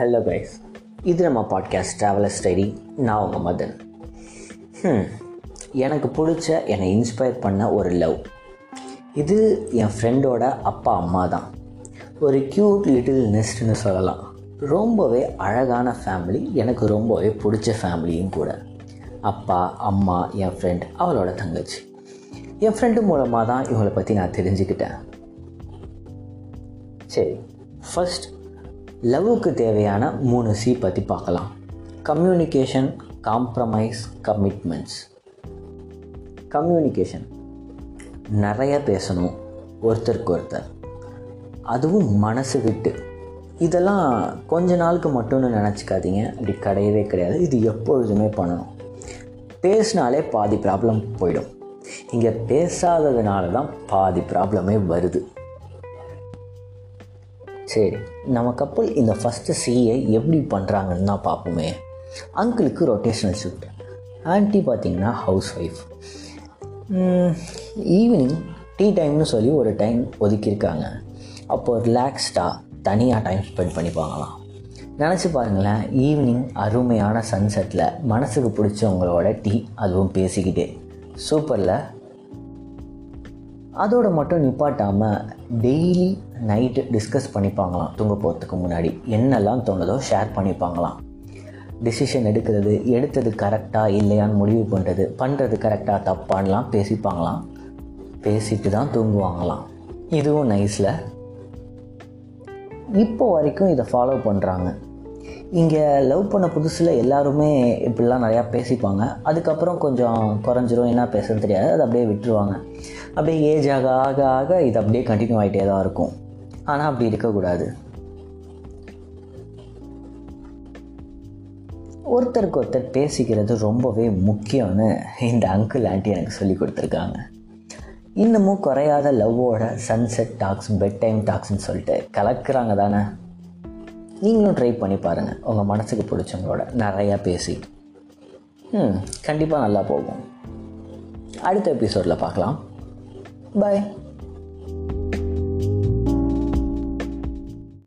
Hello guys இது நம்ம podcast traveller ஸ்டைரி நான் உங்கள் மதன். Hmm. எனக்கு பிடிச்ச என்னை இன்ஸ்பயர் பண்ண ஒரு லவ் இது என் ஃப்ரெண்டோட அப்பா அம்மா தான். ஒரு க்யூட் லிட்டில் நெஸ்ட்னு சொல்லலாம். ரொம்பவே அழகான ஃபேமிலி எனக்கு ரொம்பவே பிடிச்ச ஃபேமிலியும் கூட. அப்பா அம்மா என் ஃப்ரெண்ட் அவளோட தங்கச்சி. என் ஃப்ரெண்டு மூலமாக தான் இவங்களை பற்றி நான் தெரிஞ்சுக்கிட்டேன். சரி ஃபஸ்ட் லவ்வுக்கு தேவையான மூணு சி பற்றி பார்க்கலாம். கம்யூனிகேஷன் காம்ப்ரமைஸ் கமிட்மெண்ட்ஸ் கம்யூனிகேஷன் நிறைய பேசணும் ஒருத்தருக்கு ஒருத்தர் அதுவும் மனசு விட்டு. இதெல்லாம் கொஞ்ச நாளுக்கு மட்டும்னு நினச்சிக்காதீங்க. அப்படி கிடையவே கிடையாது. இது எப்பொழுதுமே பண்ணணும். பேசினாலே பாதி ப்ராப்ளம் போயிடும். இங்கே பேசாததுனால தான் பாதி ப்ராப்ளமே வருது. சரி நம்ம கப்பல் இந்த ஃபஸ்ட்டு சிஏ எப்படி பண்ணுறாங்கன்னு தான் பார்ப்போமே. அங்கிளுக்கு ரொட்டேஷனல் ஷிஃப்ட் ஆன்ட்டி பார்த்தீங்கன்னா ஹவுஸ் ஒய்ஃப் ஈவினிங் டீ டைம்னு சொல்லி ஒரு டைம் ஒதுக்கியிருக்காங்க. அப்போ ரிலாக்ஸ்டாக தனியாக டைம் ஸ்பெண்ட் பண்ணிப்பாங்களாம் நினச்சி பாருங்களேன் ஈவினிங் அருமையான சன்செட்டில் மனசுக்கு பிடிச்சவங்களோட டீ அதுவும் பேசிக்கிட்டே. சூப்பரில் அதோடு மட்டும் நிப்பாட்டாமல் டெய்லி நைட்டு டிஸ்கஸ் பண்ணிப்பாங்களாம் தூங்க போகிறதுக்கு முன்னாடி. என்னெல்லாம் தோணுதோ ஷேர் பண்ணிப்பாங்களாம். டிசிஷன் எடுக்கிறது எடுத்தது கரெக்டாக இல்லையான்னு முடிவு பண்ணுறது பண்ணுறது கரெக்டாக தப்பான்லாம் பேசிப்பாங்களாம். பேசிட்டு தான் தூங்குவாங்களாம். இதுவும் நைஸில் இப்போ வரைக்கும் இதை ஃபாலோ பண்ணுறாங்க இங்கே லவ் பண்ண புதுசில் எல்லாருமே இப்படிலாம் நிறையா பேசிப்பாங்க. அதுக்கப்புறம் கொஞ்சம் குறைஞ்சிரும் என்ன பேசுறது தெரியாது. அதை அப்படியே விட்டுருவாங்க. அப்படியே ஏஜ் ஆக ஆக ஆக இது அப்படியே கண்டினியூ ஆகிட்டே தான் இருக்கும். ஆனால் அப்படி இருக்கக்கூடாது. ஒருத்தருக்கு ஒருத்தர் பேசிக்கிறது ரொம்பவே முக்கியம்னு இந்த அங்கிள் ஆண்டி எனக்கு சொல்லி கொடுத்துருக்காங்க. இன்னமும் குறையாத லவ்வோட சன்செட் டாக்ஸ் பெட் டைம் டாக்ஸ்னு சொல்லிட்டு கலக்குறாங்க தானே? நீங்களும் ட்ரை பண்ணி பாருங்கள் உங்கள் மனசுக்கு பிடிச்சவங்களோட நிறையா பேசி. ம் கண்டிப்பாக நல்லா போகும். அடுத்த எபிசோடில் பார்க்கலாம். பாய்